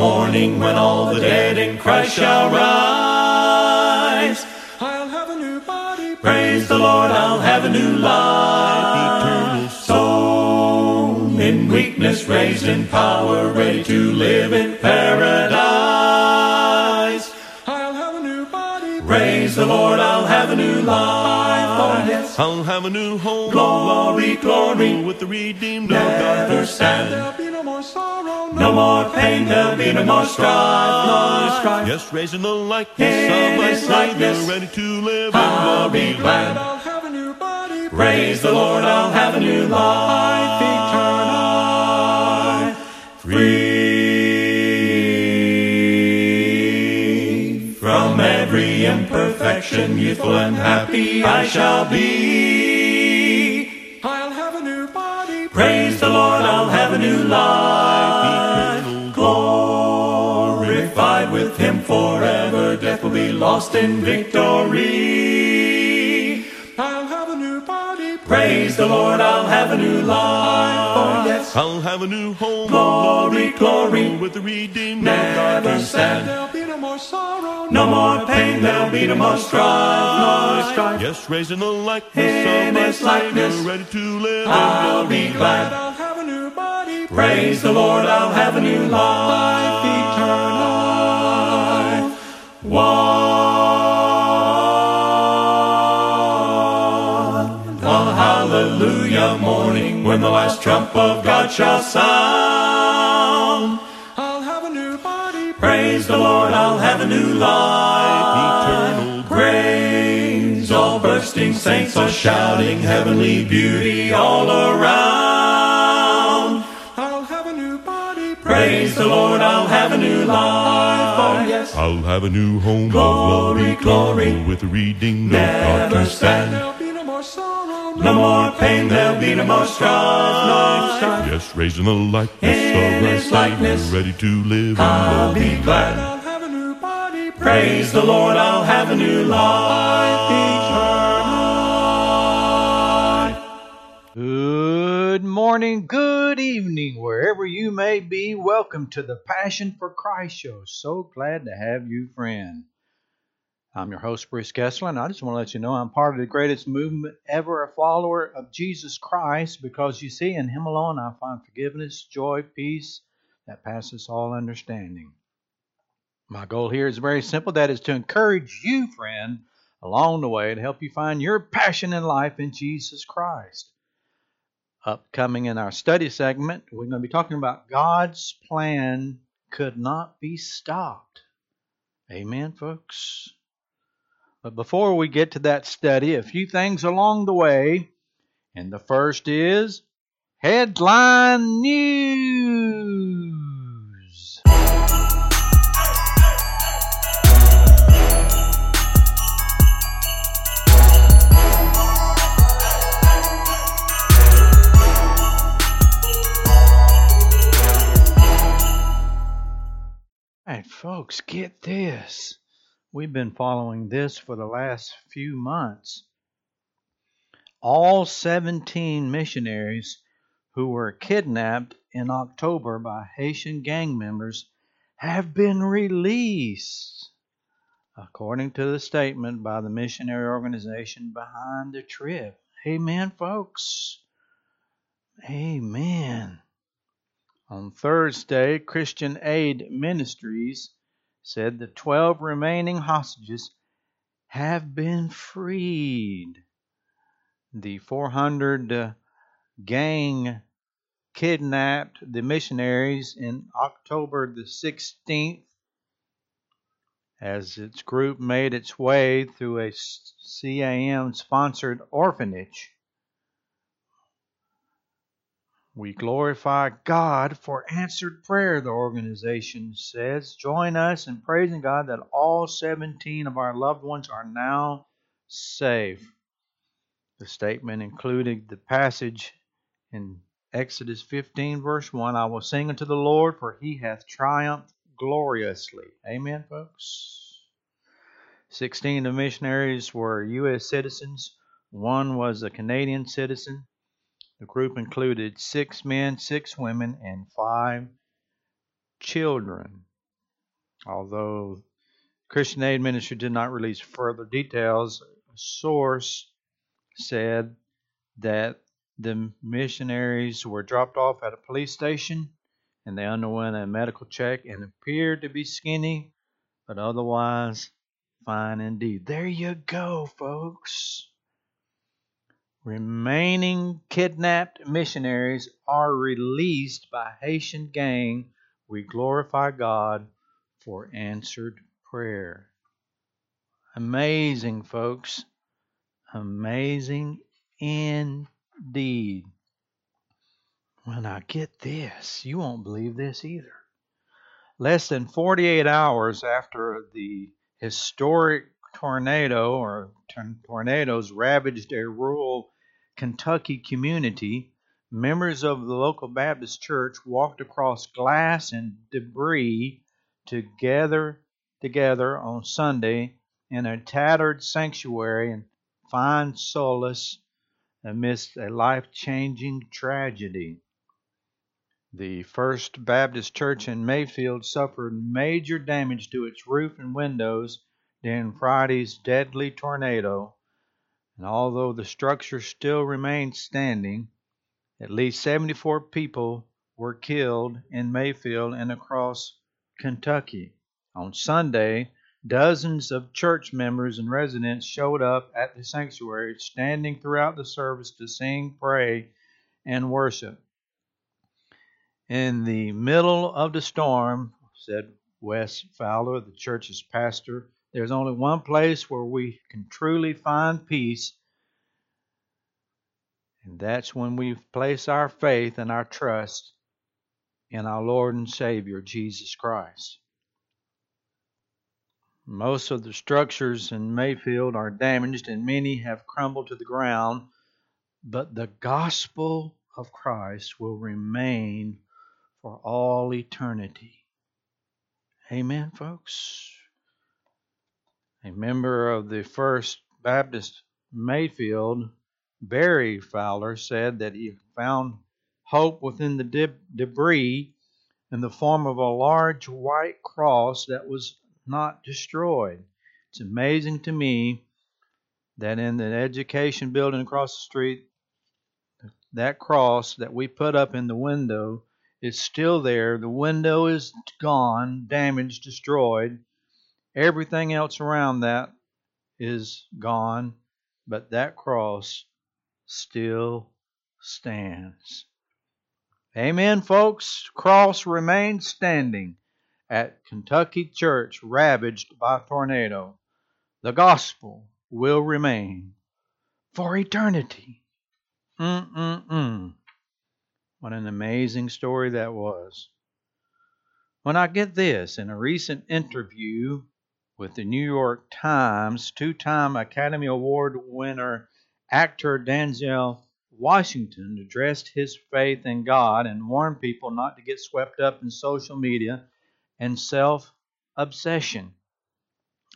morning when all the dead in Christ shall rise. I'll have a new body. Praise the Lord, I'll have a new life. Eternal soul in weakness, raised in power, ready to live in paradise. I'll have a new body. Praise the Lord, I'll have a new life. Oh, yes. I'll have a new home. Glory, glory. With the redeemed of God. Never stand. There'll be no more sorrow. No more pain, there'll be no more strife, no strife. Yes, raising the likeness In of my His Savior, likeness, ready to live I'll in be glad. I'll have a new body. Praise the Lord, I'll have a new life eternal. Free from every imperfection, youthful and happy I shall be. Lost in victory. I'll have a new body. Praise the Lord, I'll have a new life. Oh, yes. I'll have a new home. Glory, glory. With the redeemed of God. Never stand. There'll be no more sorrow. No more pain, there'll be no more strife, no strife. Yes, raising the likeness In of my His likeness, Savior, ready to live I'll in be glory. glad. I'll have a new body. Praise the Lord, I'll have a new life eternal. One. A hallelujah morning when the last trump of God shall sound. I'll have a new body. Praise the Lord, I'll have a new life. Eternal Praise all bursting saints are shouting heavenly beauty all around. I'll have a new body. Praise the Lord, I'll have a new life. I'll have a new home. of Glory, glory. With redeemed of God. Never stand. There'll be no more sorrow. No more pain, there'll be no more strife, no. Yes, raising the likeness In of His likeness, ready to live I'll be glad. I'll have a new body. Praise the Lord, I'll have a new life Good morning, good evening, wherever you may be. Welcome to the Passion for Christ show. So glad to have you, friend. I'm your host, Bruce Kessler, and I just want to let you know I'm part of the greatest movement ever, a follower of Jesus Christ, because you see, in Him alone I find forgiveness, joy, peace that passes all understanding. My goal here is very simple that is to encourage you, friend, along the way to help you find your passion in life in Jesus Christ upcoming in our study segment, we're going to be talking about God's plan could not be stopped. Amen, folks. But before we get to that study, a few things along the way. And the first is headline news. Folks, get this. We've been following this for the last few months. All 17 missionaries who were kidnapped in October by Haitian gang members have been released, according to the statement by the missionary organization behind the trip. Amen, folks. Amen. On Thursday, Christian Aid Ministries said the 12 remaining hostages have been freed. The 400 uh, gang kidnapped the missionaries in October the 16th as its group made its way through a CAM sponsored orphanage. We glorify God for answered prayer, the organization says. Join us in praising God that all 17 of our loved ones are now saved. The statement included the passage in Exodus 15, verse 1 I will sing unto the Lord, for he hath triumphed gloriously. Amen, folks. 16 of the missionaries were U.S. citizens, one was a Canadian citizen. The group included six men, six women, and five children. Although Christian Aid Ministry did not release further details, a source said that the missionaries were dropped off at a police station and they underwent a medical check and appeared to be skinny, but otherwise fine indeed. There you go, folks. Remaining kidnapped missionaries are released by Haitian gang. We glorify God for answered prayer. Amazing, folks. Amazing indeed. When I get this, you won't believe this either. Less than 48 hours after the historic tornado or tornadoes ravaged a rural Kentucky community, members of the local Baptist church walked across glass and debris to gather together on Sunday in a tattered sanctuary and find solace amidst a life changing tragedy. The First Baptist Church in Mayfield suffered major damage to its roof and windows during Friday's deadly tornado, and although the structure still remains standing, at least 74 people were killed in Mayfield and across Kentucky. On Sunday, dozens of church members and residents showed up at the sanctuary, standing throughout the service to sing, pray, and worship. In the middle of the storm, said Wes Fowler, the church's pastor, there's only one place where we can truly find peace, and that's when we place our faith and our trust in our Lord and Savior, Jesus Christ. Most of the structures in Mayfield are damaged and many have crumbled to the ground, but the gospel of Christ will remain for all eternity. Amen, folks. A member of the First Baptist Mayfield, Barry Fowler, said that he found hope within the de- debris in the form of a large white cross that was not destroyed. It's amazing to me that in the education building across the street, that cross that we put up in the window is still there. The window is gone, damaged, destroyed. Everything else around that is gone, but that cross still stands. Amen, folks. Cross remains standing at Kentucky Church ravaged by tornado. The gospel will remain for eternity. Mm-mm-mm. What an amazing story that was. When I get this, in a recent interview with the New York Times, two time Academy Award winner actor Denzel Washington addressed his faith in God and warned people not to get swept up in social media and self obsession.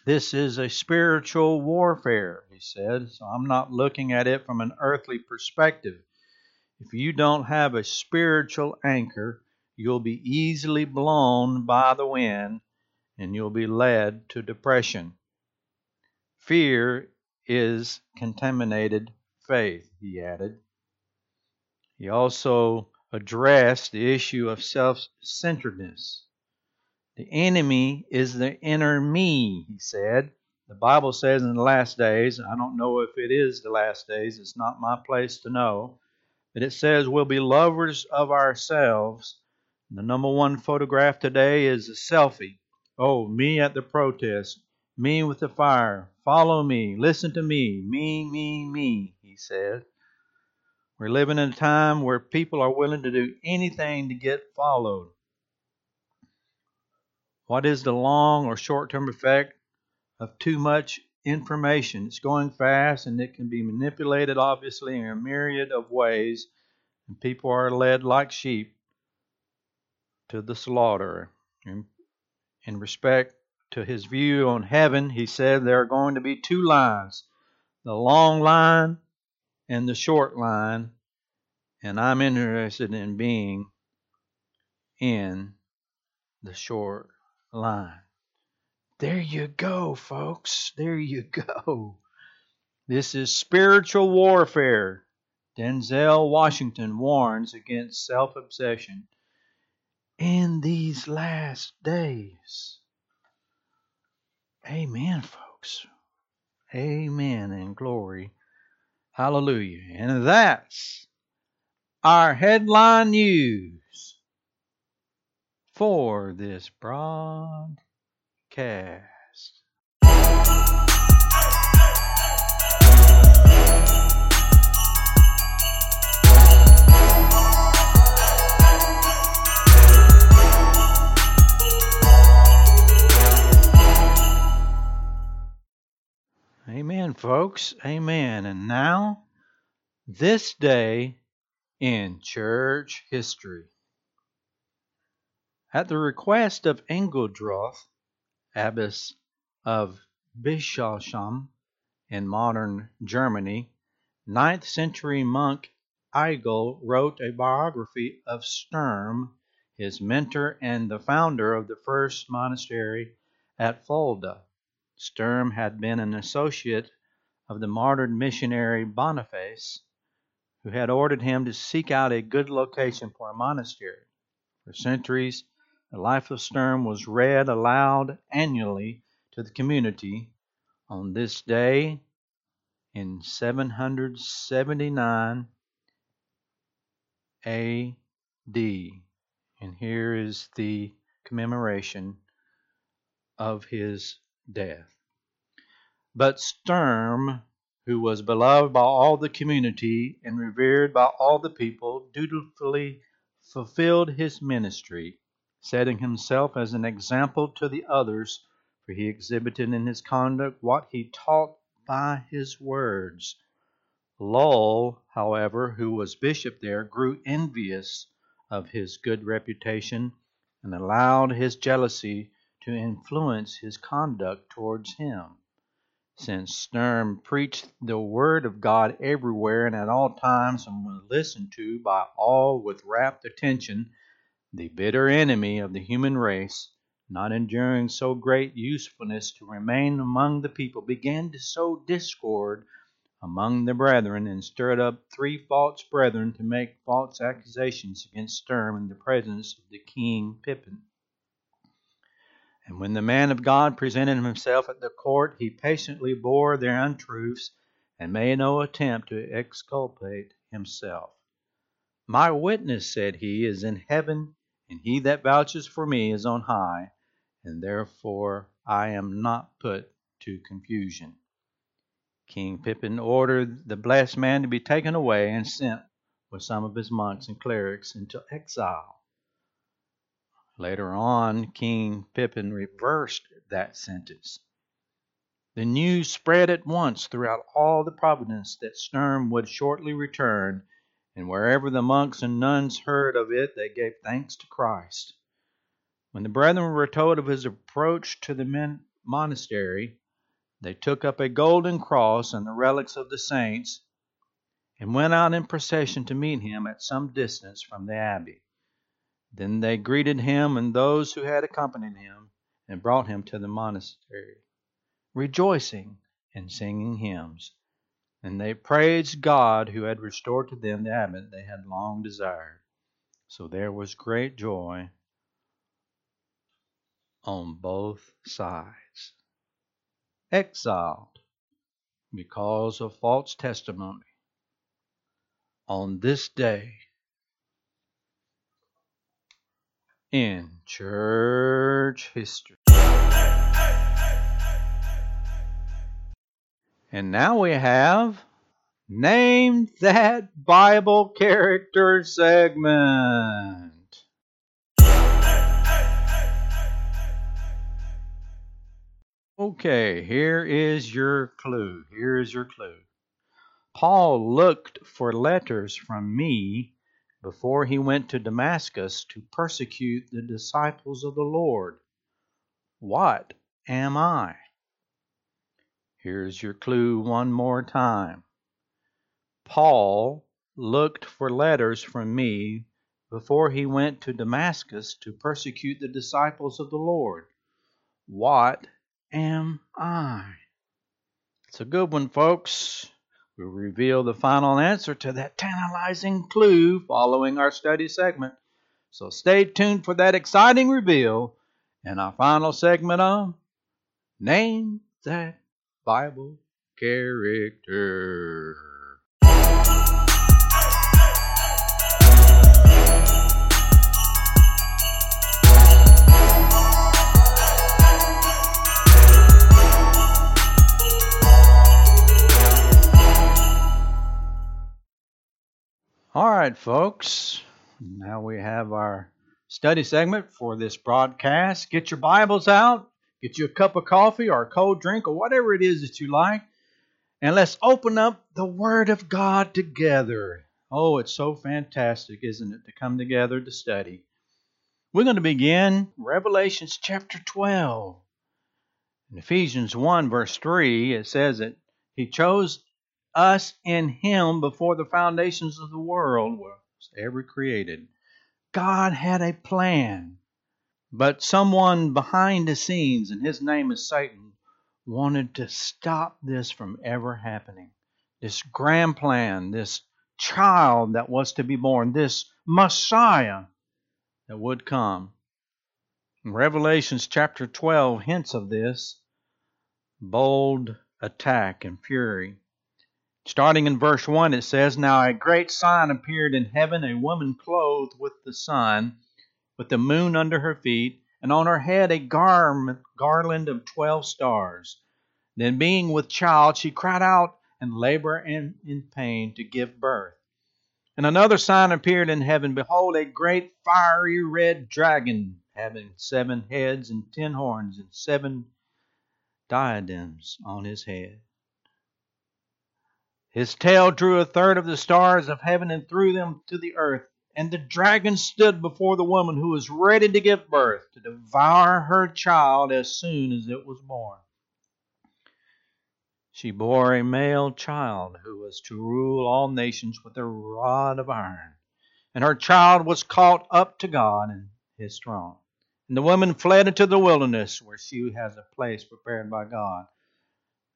This is a spiritual warfare, he said, so I'm not looking at it from an earthly perspective. If you don't have a spiritual anchor, you'll be easily blown by the wind and you'll be led to depression. Fear is contaminated faith, he added. He also addressed the issue of self centeredness. The enemy is the inner me, he said. The Bible says in the last days, I don't know if it is the last days, it's not my place to know, but it says we'll be lovers of ourselves. The number one photograph today is a selfie. Oh, me at the protest, me with the fire. Follow me, listen to me, me, me, me, he said. We're living in a time where people are willing to do anything to get followed. What is the long or short term effect of too much information. It's going fast and it can be manipulated, obviously, in a myriad of ways. And people are led like sheep to the slaughter. In, in respect to his view on heaven, he said there are going to be two lines the long line and the short line. And I'm interested in being in the short line. There you go, folks. There you go. This is spiritual warfare. Denzel Washington warns against self obsession in these last days. Amen, folks. Amen and glory. Hallelujah. And that's our headline news for this broadcast. Amen, folks. Amen. And now, this day in church history. At the request of Engeldroth, abbess of Bischofsheim in modern Germany, ninth century monk Eigil wrote a biography of Sturm, his mentor and the founder of the first monastery at Fulda. Sturm had been an associate of the martyred missionary Boniface, who had ordered him to seek out a good location for a monastery. For centuries, the life of Sturm was read aloud annually to the community. On this day, in 779 A.D., and here is the commemoration of his death. But Sturm, who was beloved by all the community and revered by all the people, dutifully fulfilled his ministry, setting himself as an example to the others, for he exhibited in his conduct what he taught by his words. Lull, however, who was bishop there, grew envious of his good reputation and allowed his jealousy to influence his conduct towards him. Since Sturm preached the word of God everywhere and at all times and was listened to by all with rapt attention, the bitter enemy of the human race, not enduring so great usefulness to remain among the people, began to sow discord among the brethren and stirred up three false brethren to make false accusations against Sturm in the presence of the king Pippin. And when the man of God presented himself at the court, he patiently bore their untruths and made no attempt to exculpate himself. My witness, said he, is in heaven, and he that vouches for me is on high, and therefore I am not put to confusion. King Pippin ordered the blessed man to be taken away and sent with some of his monks and clerics into exile. Later on, King Pippin reversed that sentence. The news spread at once throughout all the province that Sturm would shortly return, and wherever the monks and nuns heard of it, they gave thanks to Christ. When the brethren were told of his approach to the monastery, they took up a golden cross and the relics of the saints, and went out in procession to meet him at some distance from the abbey. Then they greeted him and those who had accompanied him, and brought him to the monastery, rejoicing and singing hymns. And they praised God who had restored to them the abbot they had long desired. So there was great joy on both sides. Exiled because of false testimony. On this day, in church history. And now we have Name That Bible Character segment. Okay, here is your clue. Here is your clue. Paul looked for letters from me before he went to Damascus to persecute the disciples of the Lord. What am I? Here's your clue one more time. Paul looked for letters from me before he went to Damascus to persecute the disciples of the Lord. What am I? It's a good one, folks. We'll reveal the final answer to that tantalizing clue following our study segment. So stay tuned for that exciting reveal in our final segment of Name That Bible Character. All right, folks. Now we have our study segment for this broadcast. Get your Bibles out, get you a cup of coffee or a cold drink or whatever it is that you like, and let's open up the Word of God together. Oh, it's so fantastic, isn't it, to come together to study. We're going to begin Revelations chapter 12. In Ephesians 1, verse 3, it says that He chose us in him before the foundations of the world was ever created. God had a plan, but someone behind the scenes, and his name is Satan, wanted to stop this from ever happening. This grand plan, this child that was to be born, this Messiah that would come. In Revelations chapter 12 hints of this bold attack and fury. Starting in verse 1, it says, Now a great sign appeared in heaven, a woman clothed with the sun, with the moon under her feet, and on her head a garment, garland of twelve stars. Then, being with child, she cried out and labored in, in pain to give birth. And another sign appeared in heaven Behold, a great fiery red dragon, having seven heads and ten horns, and seven diadems on his head. His tail drew a third of the stars of heaven and threw them to the earth. And the dragon stood before the woman who was ready to give birth, to devour her child as soon as it was born. She bore a male child who was to rule all nations with a rod of iron. And her child was caught up to God and his throne. And the woman fled into the wilderness, where she has a place prepared by God,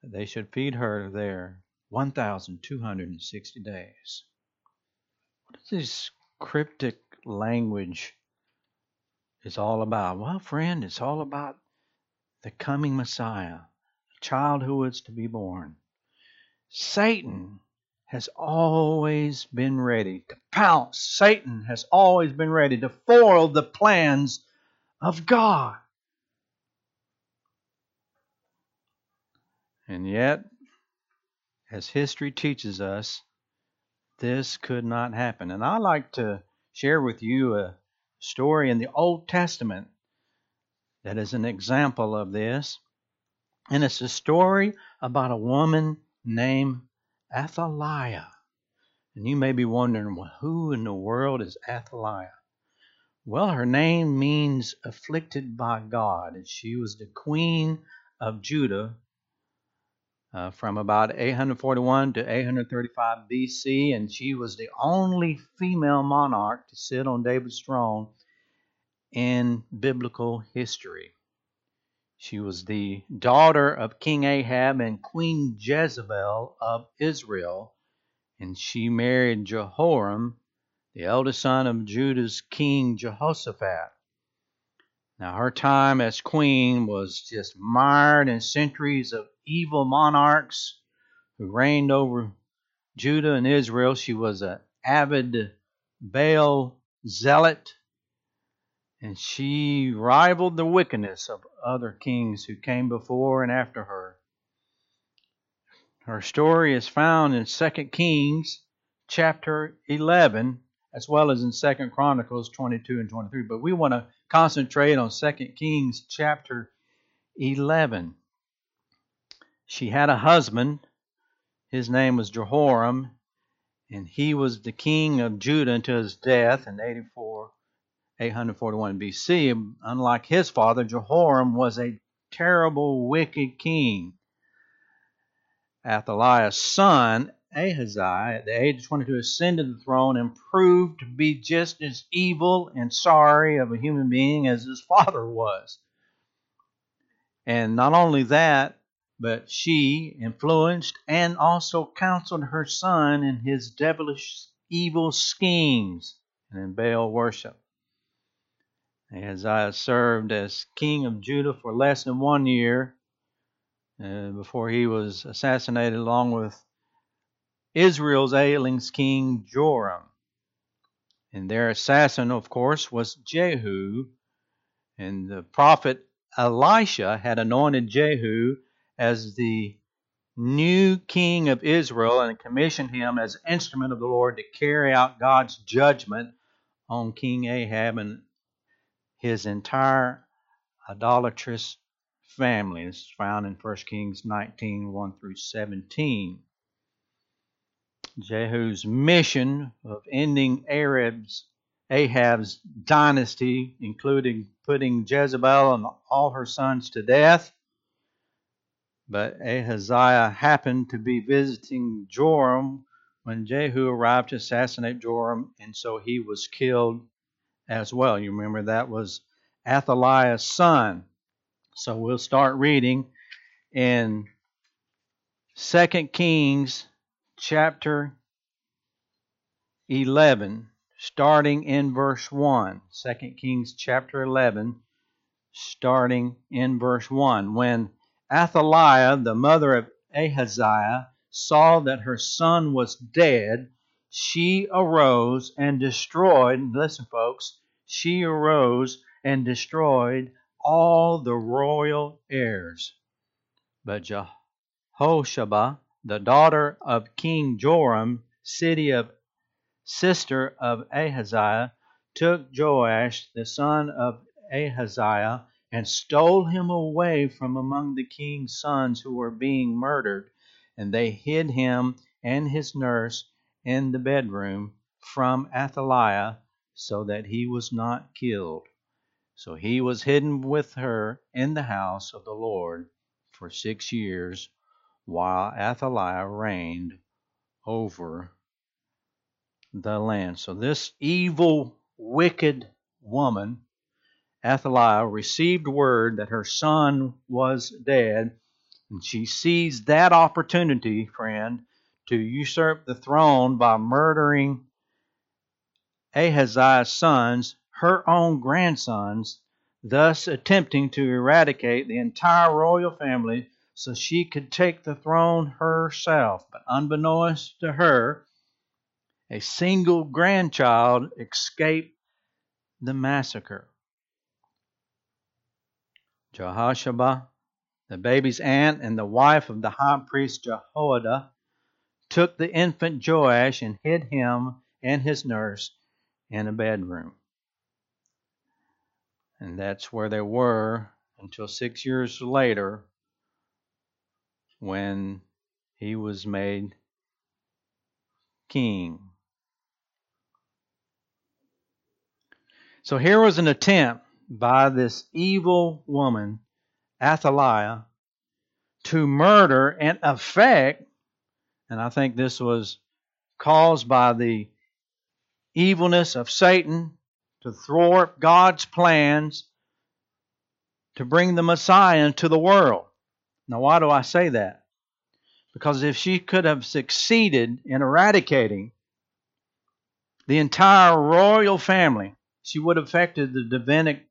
that they should feed her there 1,260 days. What is this cryptic language is all about? Well, friend, it's all about the coming Messiah, a child who is to be born. Satan has always been ready to pounce. Satan has always been ready to foil the plans of God. And yet, as history teaches us, this could not happen. And I like to share with you a story in the Old Testament that is an example of this. And it's a story about a woman named Athaliah. And you may be wondering, well, who in the world is Athaliah? Well, her name means afflicted by God, and she was the queen of Judah uh, from about 841 to 835 BC, and she was the only female monarch to sit on David's throne in biblical history. She was the daughter of King Ahab and Queen Jezebel of Israel, and she married Jehoram, the eldest son of Judah's king Jehoshaphat. Now, her time as queen was just mired in centuries of evil monarchs who reigned over Judah and Israel. She was an avid Baal zealot, and she rivaled the wickedness of other kings who came before and after her. Her story is found in 2 Kings chapter 11 as well as in 2 Chronicles 22 and 23, but we want to concentrate on 2 Kings chapter 11. She had a husband. His name was Jehoram, and he was the king of Judah until his death in 84, 841 BC. Unlike his father, Jehoram was a terrible, wicked king. Athaliah's son, Ahaziah, at the age of 22, ascended the throne and proved to be just as evil and sorry of a human being as his father was. And not only that, but she influenced and also counseled her son in his devilish evil schemes and in Baal worship. Ahaziah served as king of Judah for less than one year uh, before he was assassinated, along with Israel's ailing king Joram. And their assassin, of course, was Jehu. And the prophet Elisha had anointed Jehu as the new king of Israel and commissioned him as instrument of the Lord to carry out God's judgment on King Ahab and his entire idolatrous family. This is found in 1 Kings 19 1 through 17. Jehu's mission of ending Arab's, Ahab's dynasty, including putting Jezebel and all her sons to death. But Ahaziah happened to be visiting Joram when Jehu arrived to assassinate Joram, and so he was killed as well. You remember that was Athaliah's son. So we'll start reading in 2 Kings chapter 11, starting in verse 1. 2 Kings chapter 11, starting in verse 1. When Athaliah, the mother of Ahaziah, saw that her son was dead, she arose and destroyed, listen, folks, she arose and destroyed all the royal heirs. But Jehosheba, the daughter of King Joram, city of sister of Ahaziah, took Joash, the son of Ahaziah, and stole him away from among the king's sons who were being murdered, and they hid him and his nurse in the bedroom from Athaliah, so that he was not killed. So he was hidden with her in the house of the Lord for six years, while Athaliah reigned over the land. So this evil, wicked woman, Athaliah, received word that her son was dead, and she seized that opportunity, friend, to usurp the throne by murdering Ahaziah's sons her own grandsons, thus attempting to eradicate the entire royal family so she could take the throne herself. But unbeknownst to her, a single grandchild escaped the massacre. Jehosheba, the baby's aunt and the wife of the high priest Jehoiada, took the infant Joash and hid him and his nurse in a bedroom. And that's where they were until six years later when he was made king. So here was an attempt by this evil woman, Athaliah, to murder and affect, and I think this was caused by the evilness of Satan to thwart God's plans to bring the Messiah into the world. Now, why do I say that? Because if she could have succeeded in eradicating the entire royal family, she would have affected the Davidic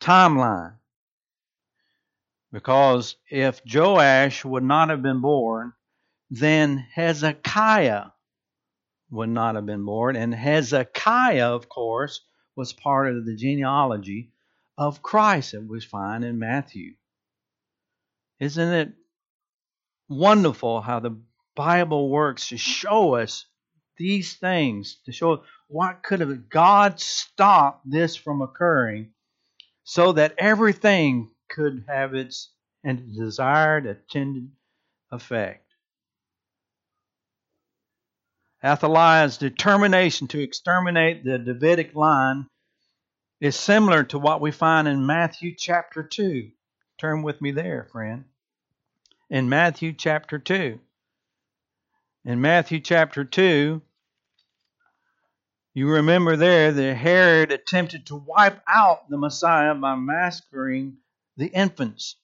timeline. Because if Joash would not have been born, then Hezekiah would not have been born. And Hezekiah, of course, was part of the genealogy of Christ that we find in Matthew. Isn't it wonderful how the Bible works to show us these things, to show what could have God stopped this from occurring so that everything could have its and desired attended effect. Athaliah's determination to exterminate the Davidic line is similar to what we find in Matthew chapter 2. Turn with me there, friend. In Matthew chapter 2. In Matthew chapter 2, you remember there that Herod attempted to wipe out the Messiah by massacring the infants.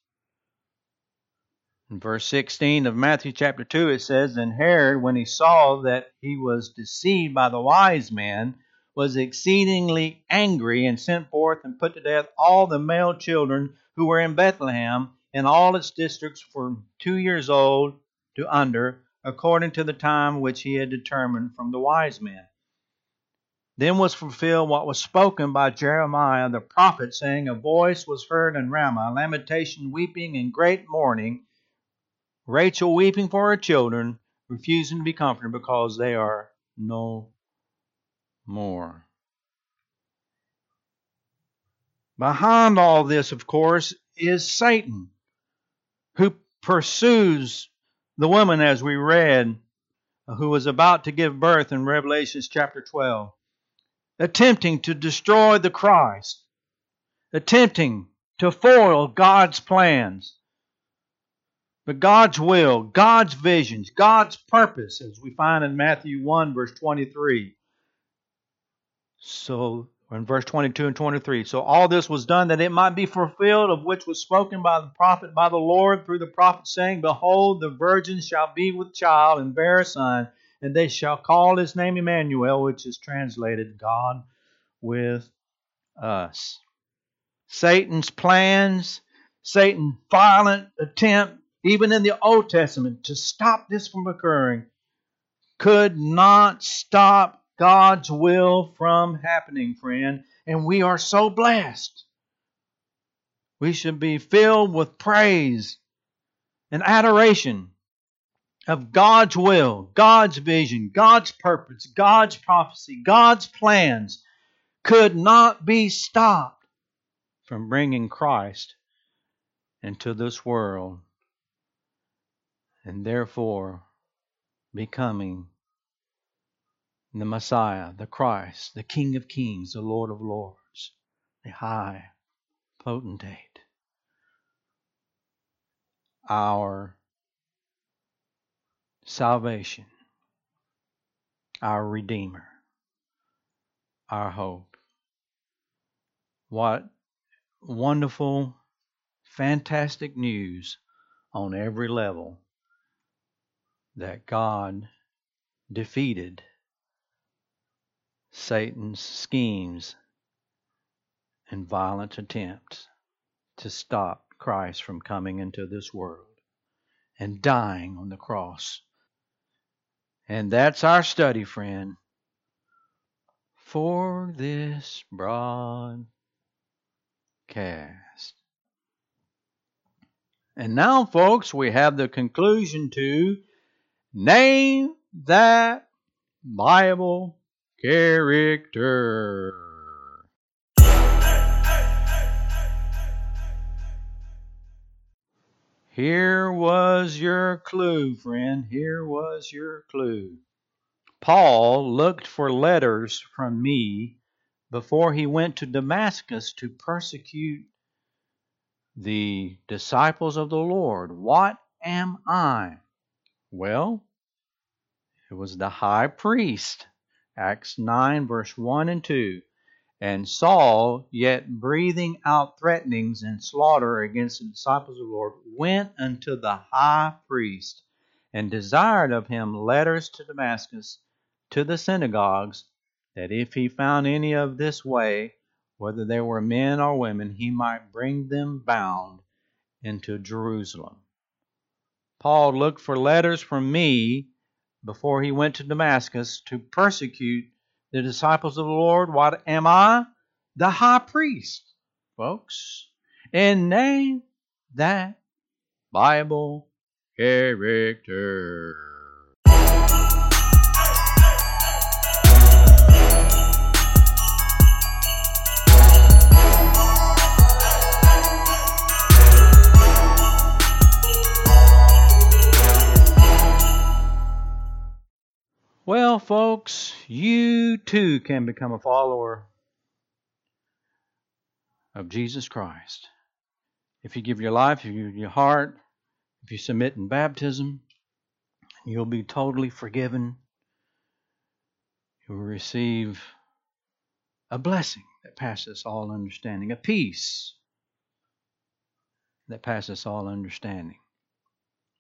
In verse 16 of Matthew chapter 2, it says, And Herod, when he saw that he was deceived by the wise men, was exceedingly angry and sent forth and put to death all the male children who were in Bethlehem and all its districts from two years old to under, according to the time which he had determined from the wise men. Then was fulfilled what was spoken by Jeremiah the prophet, saying, A voice was heard in Ramah, lamentation, weeping, and great mourning. Rachel weeping for her children, refusing to be comforted because they are no more. Behind all this, of course, is Satan, who pursues the woman, as we read, who was about to give birth in Revelations chapter 12 attempting to destroy the Christ, attempting to foil God's plans. But God's will, God's visions, God's purpose, as we find in Matthew 1, verse 23. So, in verse 22 and 23. So, all this was done that it might be fulfilled, of which was spoken by the prophet, by the Lord through the prophet, saying, Behold, the virgin shall be with child and bear a son and they shall call his name Emmanuel, which is translated God with us. Satan's plans, Satan's violent attempt, even in the Old Testament, to stop this from occurring, could not stop God's will from happening, friend. And we are so blessed. We should be filled with praise and adoration of God's will, God's vision, God's purpose, God's prophecy, God's plans could not be stopped from bringing Christ into this world and therefore becoming the Messiah, the Christ, the King of Kings, the Lord of Lords, the High Potentate, our salvation, our Redeemer, our hope. What wonderful, fantastic news on every level that God defeated Satan's schemes and violent attempts to stop Christ from coming into this world and dying on the cross and that's our study, friend, for this broadcast. And now, folks, we have the conclusion to name that Bible character. Here was your clue, friend. Here was your clue. Paul looked for letters from me before he went to Damascus to persecute the disciples of the Lord. What am I? Well, it was the high priest. Acts 9, verse 1 and 2. And Saul, yet breathing out threatenings and slaughter against the disciples of the Lord, went unto the high priest and desired of him letters to Damascus to the synagogues, that if he found any of this way, whether they were men or women, he might bring them bound into Jerusalem. Paul looked for letters from me before he went to Damascus to persecute the disciples of the Lord, what am I? The high priest, folks. And name that Bible character. Well, folks, you too can become a follower of Jesus Christ. If you give your life, if you give your heart, if you submit in baptism, You'll be totally forgiven. You will receive a blessing that passes all understanding, a peace that passes all understanding.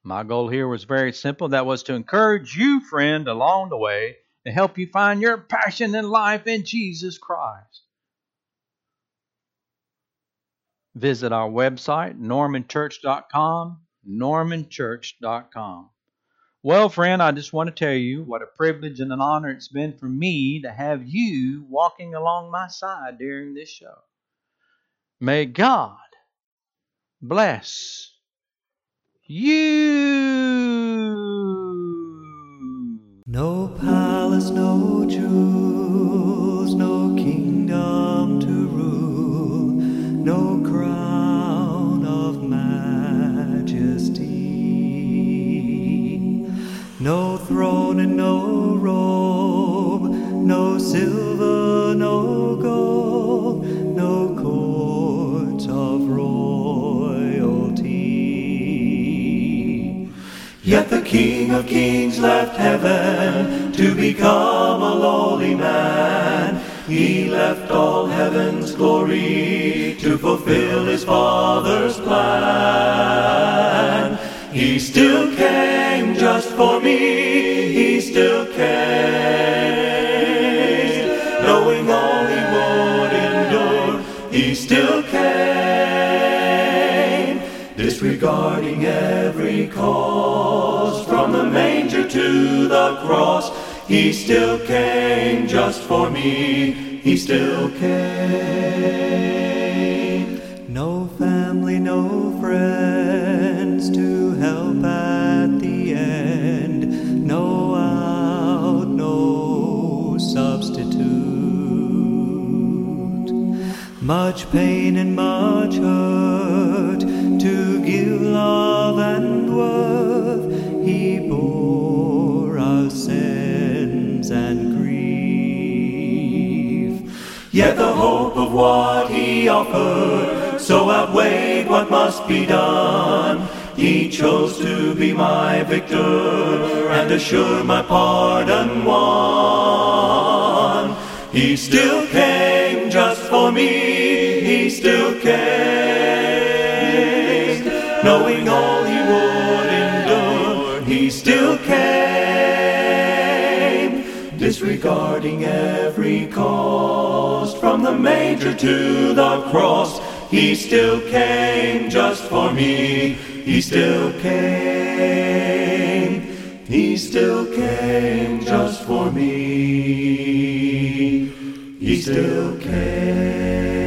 My goal here was very simple. That was to encourage you, friend, along the way to help you find your passion in life in Jesus Christ. Visit our website, normanchurch.com, normanchurch.com. Well, friend, I just want to tell you what a privilege and an honor it's been for me to have you walking along my side during this show. May God bless you. No jewels, no kingdom to rule, no crown of majesty, no throne and no robe, no silver, King of Kings left heaven to become a lowly man. He left all heaven's glory to fulfill his Father's plan. He still came just for me. He still came, disregarding every cause from the manger to the cross. He still came just for me. He still came. No family, no friends to help at the end. No out, no substitute. Much pain and much hurt Yet the hope of what he offered so outweighed what must be done. He chose to be my victor and assure my pardon won. He still came just for me. He still came, knowing disregarding every cost from the manger to the cross. He still came just for me. He still came. He still came just for me. He still came.